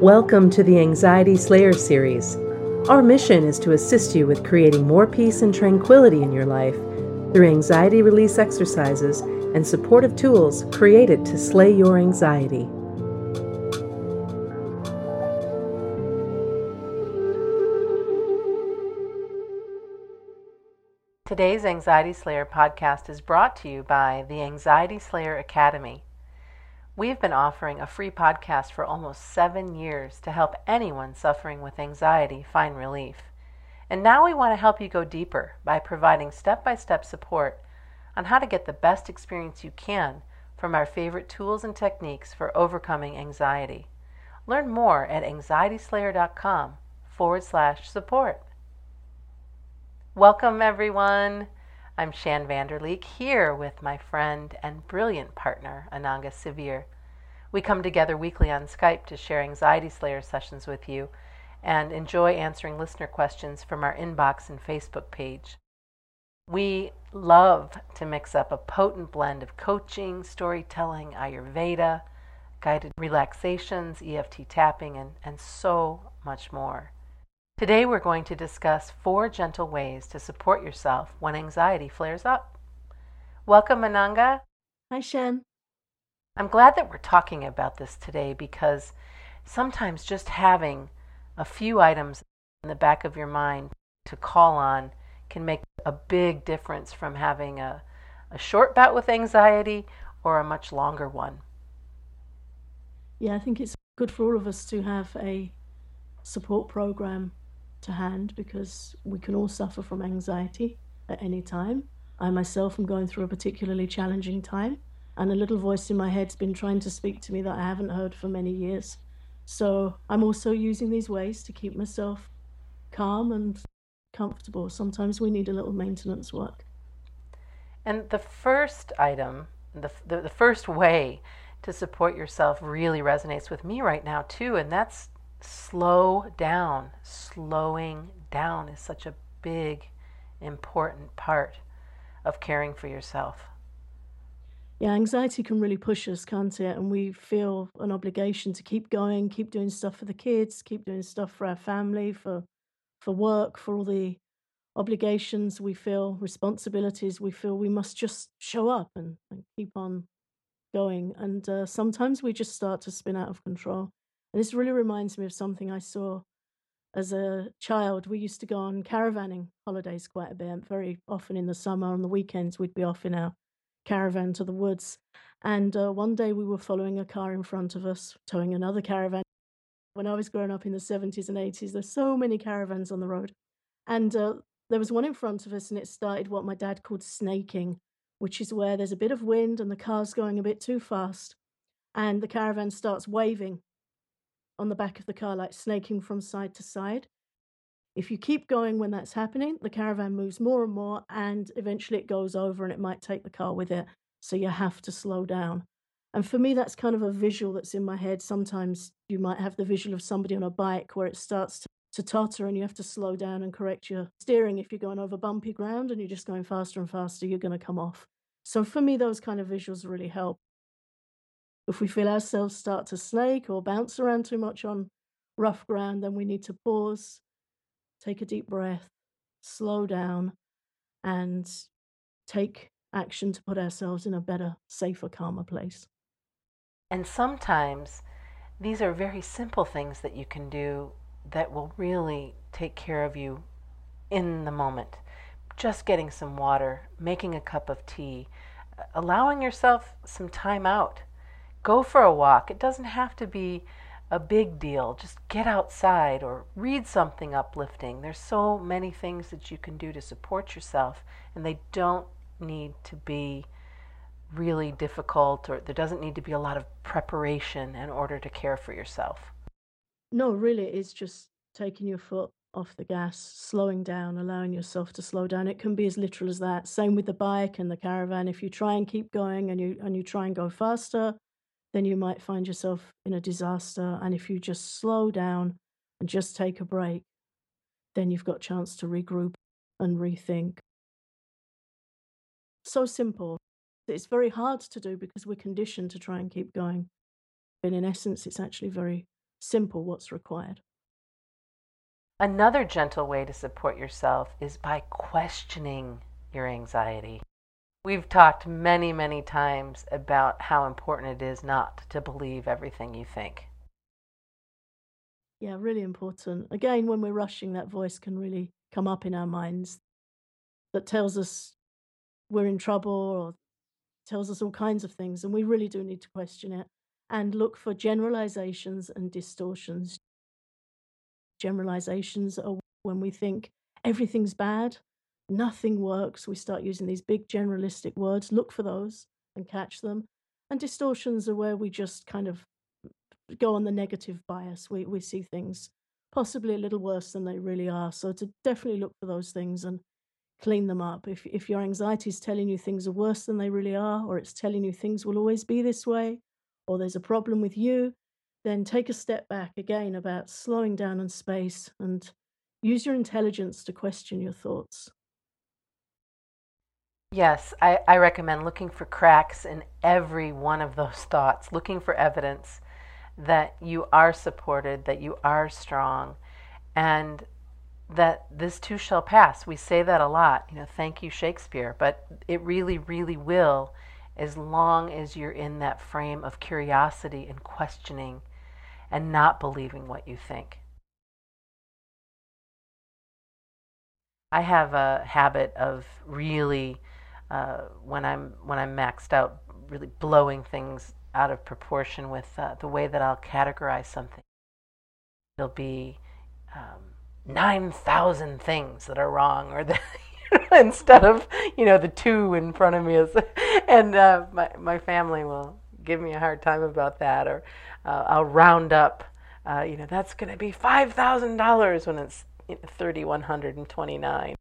Welcome to the Anxiety Slayer series. Our mission is to assist you with creating more peace and tranquility in your life through anxiety release exercises and supportive tools created to slay your anxiety. Today's Anxiety Slayer podcast is brought to you by the Anxiety Slayer Academy. We've been offering a free podcast for almost seven years to help anyone suffering with anxiety find relief. And now we want to help you go deeper by providing step by step support on how to get the best experience you can from our favorite tools and techniques for overcoming anxiety. Learn more at anxietyslayer.com forward slash support. Welcome, everyone. I'm Shann Vander Leek here with my friend and brilliant partner, Ananga Sivyer. We come together weekly on Skype to share Anxiety Slayer sessions with you and enjoy answering listener questions from our inbox and Facebook page. We love to mix up a potent blend of coaching, storytelling, Ayurveda, guided relaxations, EFT tapping, and, and so much more. Today we're going to discuss four gentle ways to support yourself when anxiety flares up. Welcome, Ananga. Hi, Shann. I'm glad that we're talking about this today because sometimes just having a few items in the back of your mind to call on can make a big difference from having a, a short bout with anxiety or a much longer one. Yeah, I think it's good for all of us to have a support program to hand because we can all suffer from anxiety at any time. I myself am going through a particularly challenging time, and a little voice in my head's been trying to speak to me that I haven't heard for many years. So I'm also using these ways to keep myself calm and comfortable. Sometimes we need a little maintenance work. And the first item, the, the, the first way to support yourself really resonates with me right now, too, and that's slow down. Slowing down is such a big, important part of caring for yourself. Yeah, anxiety can really push us, can't it? And we feel an obligation to keep going, keep doing stuff for the kids, keep doing stuff for our family, for for work, for all the obligations we feel, responsibilities we feel. We must just show up and, and keep on going. And uh, sometimes we just start to spin out of control. And this really reminds me of something I saw as a child. We used to go on caravanning holidays quite a bit. Very often in the summer, on the weekends, we'd be off in our caravan to the woods. And uh, one day we were following a car in front of us, towing another caravan. When I was growing up in the 70s and 80s, there's so many caravans on the road. And uh, there was one in front of us, and it started what my dad called snaking, which is where there's a bit of wind and the car's going a bit too fast. And the caravan starts waving on the back of the car, like snaking from side to side. If you keep going when that's happening, the caravan moves more and more, and eventually it goes over and it might take the car with it. So you have to slow down. And for me, that's kind of a visual that's in my head. Sometimes you might have the visual of somebody on a bike where it starts to, to totter and you have to slow down and correct your steering. If you're going over bumpy ground and you're just going faster and faster, you're going to come off. So for me, those kind of visuals really help. If we feel ourselves start to snake or bounce around too much on rough ground, then we need to pause, take a deep breath, slow down, and take action to put ourselves in a better, safer, calmer place. And sometimes these are very simple things that you can do that will really take care of you in the moment. Just getting some water, making a cup of tea, allowing yourself some time out Go for a walk. It doesn't have to be a big deal. Just get outside or read something uplifting. There's so many things that you can do to support yourself, and they don't need to be really difficult or there doesn't need to be a lot of preparation in order to care for yourself. No, really, it's just taking your foot off the gas, slowing down, allowing yourself to slow down. It can be as literal as that. Same with the bike and the caravan. If you try and keep going and you and you try and go faster, then you might find yourself in a disaster. And if you just slow down and just take a break, then you've got a chance to regroup and rethink. So simple. It's very hard to do because we're conditioned to try and keep going. But in essence, it's actually very simple what's required. Another gentle way to support yourself is by questioning your anxiety. We've talked many, many times about how important it is not to believe everything you think. Yeah, really important. Again, when we're rushing, that voice can really come up in our minds that tells us we're in trouble or tells us all kinds of things. And we really do need to question it and look for generalizations and distortions. Generalizations are when we think everything's bad, nothing works. We start using these big generalistic words. Look for those and catch them. And distortions are where we just kind of go on the negative bias. We, we see things possibly a little worse than they really are. So to definitely look for those things and clean them up. If, if your anxiety is telling you things are worse than they really are, or it's telling you things will always be this way, or there's a problem with you, then take a step back again about slowing down in space and use your intelligence to question your thoughts. Yes, I, I recommend looking for cracks in every one of those thoughts, looking for evidence that you are supported, that you are strong, and that this too shall pass. We say that a lot, you know, thank you, Shakespeare, but it really, really will as long as you're in that frame of curiosity and questioning and not believing what you think. I have a habit of really, uh, when I'm when I'm maxed out, really blowing things out of proportion with uh, the way that I'll categorize something. It'll be um, 9,000 things that are wrong, or the, instead of, you know, the two in front of me. Is, and uh, my, my family will give me a hard time about that, or uh, I'll round up, uh, you know, that's going to be $5,000 when it's you know, 3,129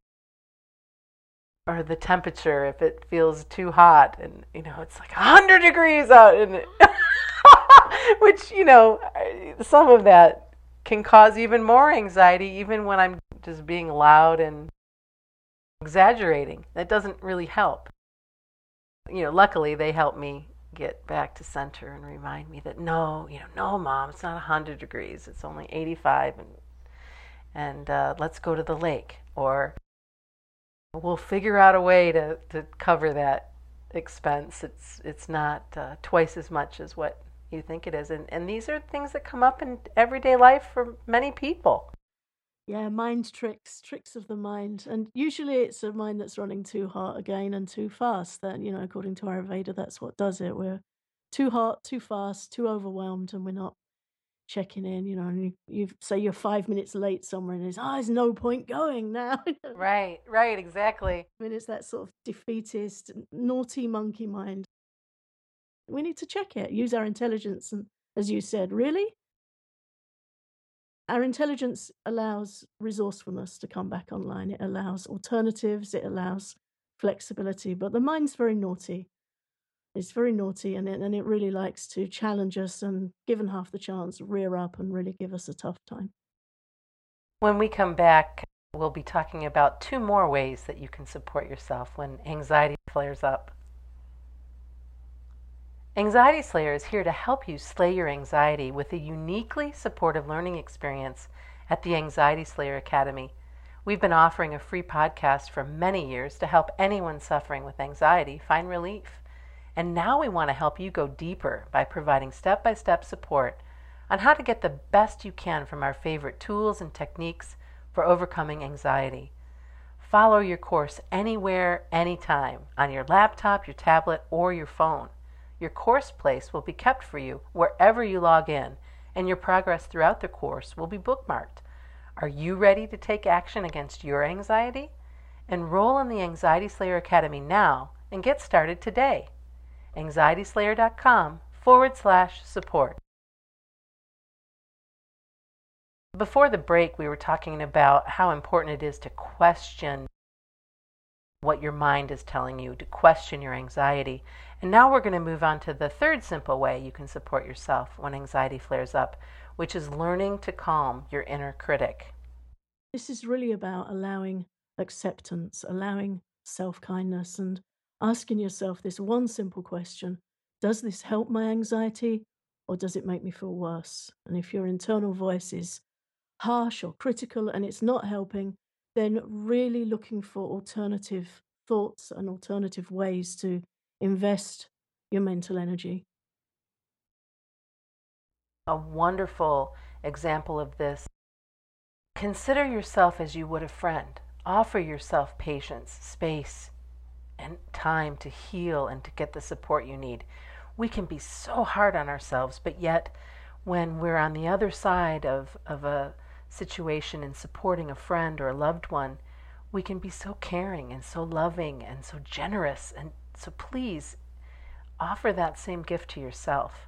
or the temperature if it feels too hot and you know it's like 100 degrees out and which you know some of that can cause even more anxiety even when i'm just being loud and exaggerating. That doesn't really help. You know luckily they help me get back to center and remind me that no you know no mom it's not 100 degrees it's only 85 and and uh, let's go to the lake or we'll figure out a way to, to cover that expense. It's it's not uh, twice as much as what you think it is, and and these are things that come up in everyday life for many people. Yeah, mind tricks, tricks of the mind, and usually it's a mind that's running too hot again and too fast. That you know, according to Ayurveda, that's what does it. We're too hot, too fast, too overwhelmed, and we're not checking in, you know, and you, you say you're five minutes late somewhere and it's, oh, there's no point going now. right, right, exactly. I mean, it's that sort of defeatist, naughty monkey mind. We need to check it, use our intelligence. And as you said, really? Our intelligence allows resourcefulness to come back online. It allows alternatives. It allows flexibility. But the mind's very naughty. It's very naughty and it, and it really likes to challenge us and, given half the chance, rear up and really give us a tough time. When we come back, we'll be talking about two more ways that you can support yourself when anxiety flares up. Anxiety Slayer is here to help you slay your anxiety with a uniquely supportive learning experience at the Anxiety Slayer Academy. We've been offering a free podcast for many years to help anyone suffering with anxiety find relief. And now we want to help you go deeper by providing step by step support on how to get the best you can from our favorite tools and techniques for overcoming anxiety. Follow your course anywhere, anytime, on your laptop, your tablet, or your phone. Your course place will be kept for you wherever you log in, and your progress throughout the course will be bookmarked. Are you ready to take action against your anxiety? Enroll in the Anxiety Slayer Academy now and get started today anxietyslayer.com forward slash support. Before the break, we were talking about how important it is to question what your mind is telling you, to question your anxiety. And now we're going to move on to the third simple way you can support yourself when anxiety flares up, which is learning to calm your inner critic. This is really about allowing acceptance, allowing self kindness, and asking yourself this one simple question Does this help my anxiety or does it make me feel worse? And if your internal voice is harsh or critical and it's not helping, then really looking for alternative thoughts and alternative ways to invest your mental energy. A wonderful example of this. Consider yourself as you would a friend. Offer yourself patience, space, and time to heal and to get the support you need. We can be so hard on ourselves, but yet when we're on the other side of, of a situation and supporting a friend or a loved one, we can be so caring and so loving and so generous. And so please offer that same gift to yourself.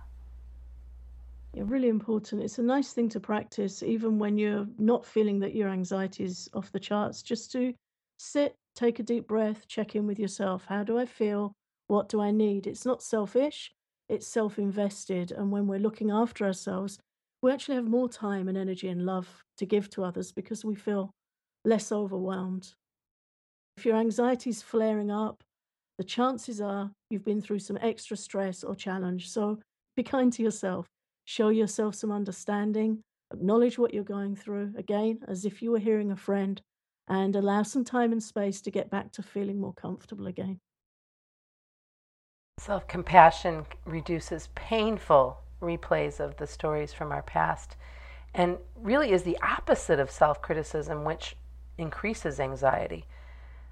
Yeah, really important. It's a nice thing to practice, even when you're not feeling that your anxiety is off the charts, just to sit, take a deep breath, check in with yourself. How do I feel? What do I need? It's not selfish, it's self invested. And when we're looking after ourselves, we actually have more time and energy and love to give to others because we feel less overwhelmed. If your anxiety is flaring up, the chances are you've been through some extra stress or challenge. So be kind to yourself. Show yourself some understanding. Acknowledge what you're going through, again, as if you were hearing a friend, and allow some time and space to get back to feeling more comfortable again. Self compassion reduces painful replays of the stories from our past and really is the opposite of self criticism, which increases anxiety.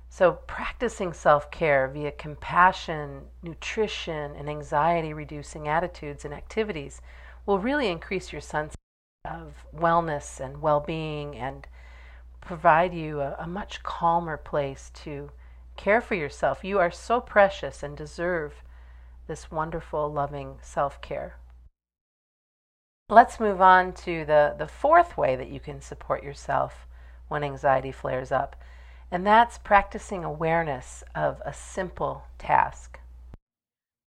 So, practicing self care via compassion, nutrition, and anxiety reducing attitudes and activities will really increase your sense of wellness and well being and provide you a, a, much calmer place to care for yourself. You are so precious and deserve this wonderful, loving self care. Let's move on to the, the fourth way that you can support yourself when anxiety flares up, and that's practicing awareness of a simple task.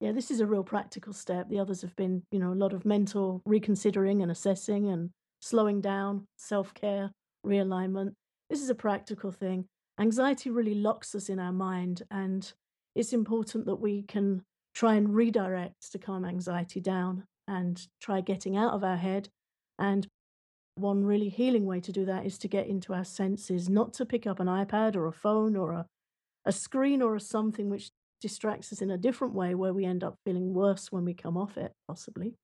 Yeah, this is a real practical step. The others have been, you know, a lot of mental reconsidering and assessing and slowing down, self care, realignment. This is a practical thing. Anxiety really locks us in our mind, and it's important that we can try and redirect to calm anxiety down and try getting out of our head. And one really healing way to do that is to get into our senses, not to pick up an iPad or a phone or a, a screen or a something which distracts us in a different way where we end up feeling worse when we come off it, possibly.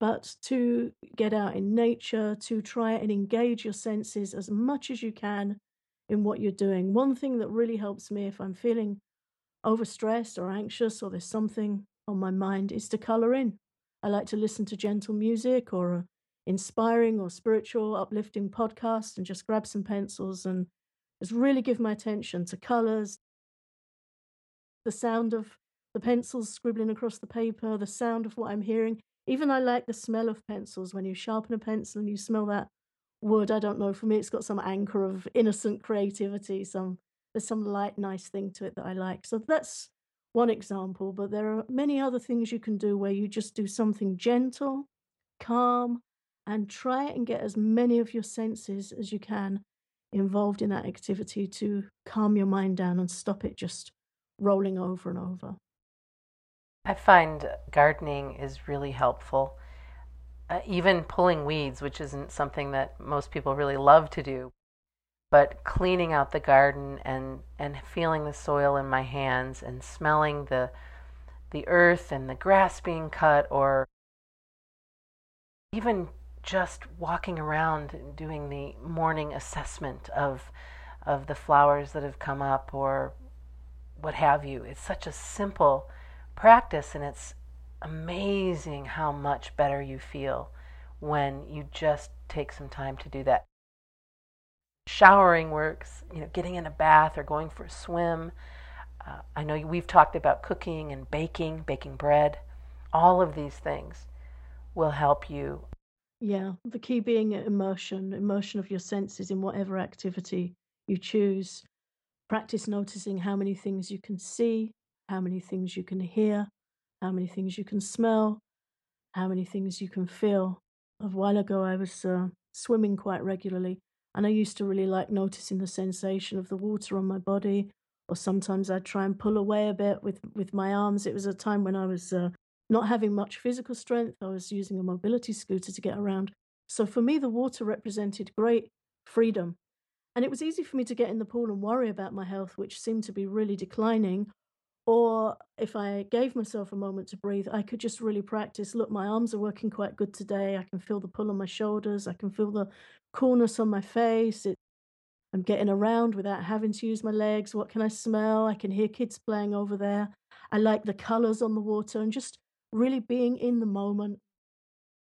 But to get out in nature, to try and engage your senses as much as you can in what you're doing. One thing that really helps me if I'm feeling overstressed or anxious or there's something on my mind is to color in. I like to listen to gentle music or a inspiring or spiritual, uplifting podcast and just grab some pencils and just really give my attention to colors, the sound of the pencils scribbling across the paper, the sound of what I'm hearing. Even I like the smell of pencils when you sharpen a pencil and you smell that wood. I don't know, for me, it's got some anchor of innocent creativity, some there's some light, nice thing to it that I like. So that's one example, but there are many other things you can do where you just do something gentle, calm, and try and get as many of your senses as you can involved in that activity to calm your mind down and stop it just rolling over and over. I find gardening is really helpful. Uh, even pulling weeds, which isn't something that most people really love to do, but cleaning out the garden and and feeling the soil in my hands and smelling the the earth and the grass being cut or even just walking around and doing the morning assessment of of the flowers that have come up or what have you it's such a simple practice and it's amazing how much better you feel when you just take some time to do that showering works, you know, getting in a bath or going for a swim. Uh, I know we've talked about cooking and baking, baking bread. All of these things will help you. Yeah, the key being immersion, immersion of your senses in whatever activity you choose. Practice noticing how many things you can see, how many things you can hear, how many things you can smell, how many things you can feel. A while ago, I was uh, swimming quite regularly, and I used to really like noticing the sensation of the water on my body, or sometimes I'd try and pull away a bit with, with my arms. It was a time when I was uh, not having much physical strength. I was using a mobility scooter to get around. So for me, the water represented great freedom. And it was easy for me to get in the pool and worry about my health, which seemed to be really declining. Or if I gave myself a moment to breathe, I could just really practice. Look, my arms are working quite good today. I can feel the pull on my shoulders. I can feel the coolness on my face. It, I'm getting around without having to use my legs. What can I smell? I can hear kids playing over there. I like the colors on the water and just really being in the moment.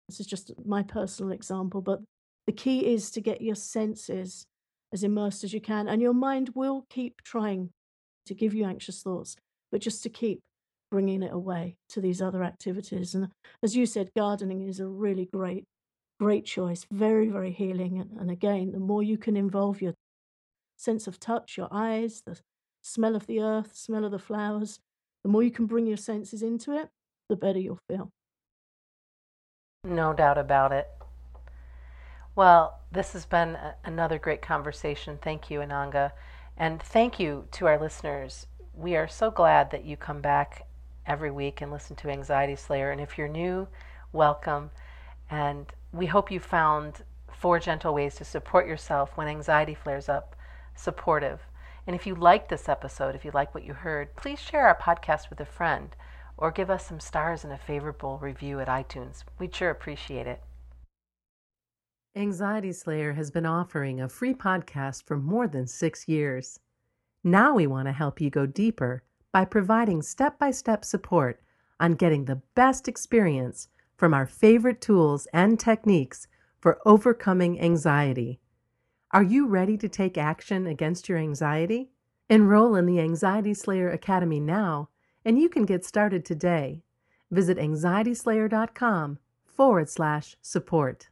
This is just my personal example, but the key is to get your senses as immersed as you can, and your mind will keep trying to give you anxious thoughts but just to keep bringing it away to these other activities. And as you said, gardening is a really great, great choice, very, very healing. And, and again, the more you can involve your sense of touch, your eyes, the smell of the earth, smell of the flowers, the more you can bring your senses into it, the better you'll feel. No doubt about it. Well, this has been a- another great conversation. Thank you, Ananga. And thank you to our listeners we are so glad that you come back every week and listen to Anxiety Slayer. And if you're new, welcome. And we hope you found four gentle ways to support yourself when anxiety flares up supportive. And if you like this episode, if you like what you heard, please share our podcast with a friend or give us some stars and a favorable review at iTunes. We'd sure appreciate it. Anxiety Slayer has been offering a free podcast for more than six years. Now we want to help you go deeper by providing step by step support on getting the best experience from our favorite tools and techniques for overcoming anxiety. Are you ready to take action against your anxiety? Enroll in the Anxiety Slayer Academy now, and you can get started today. Visit anxietyslayer.com forward slash support.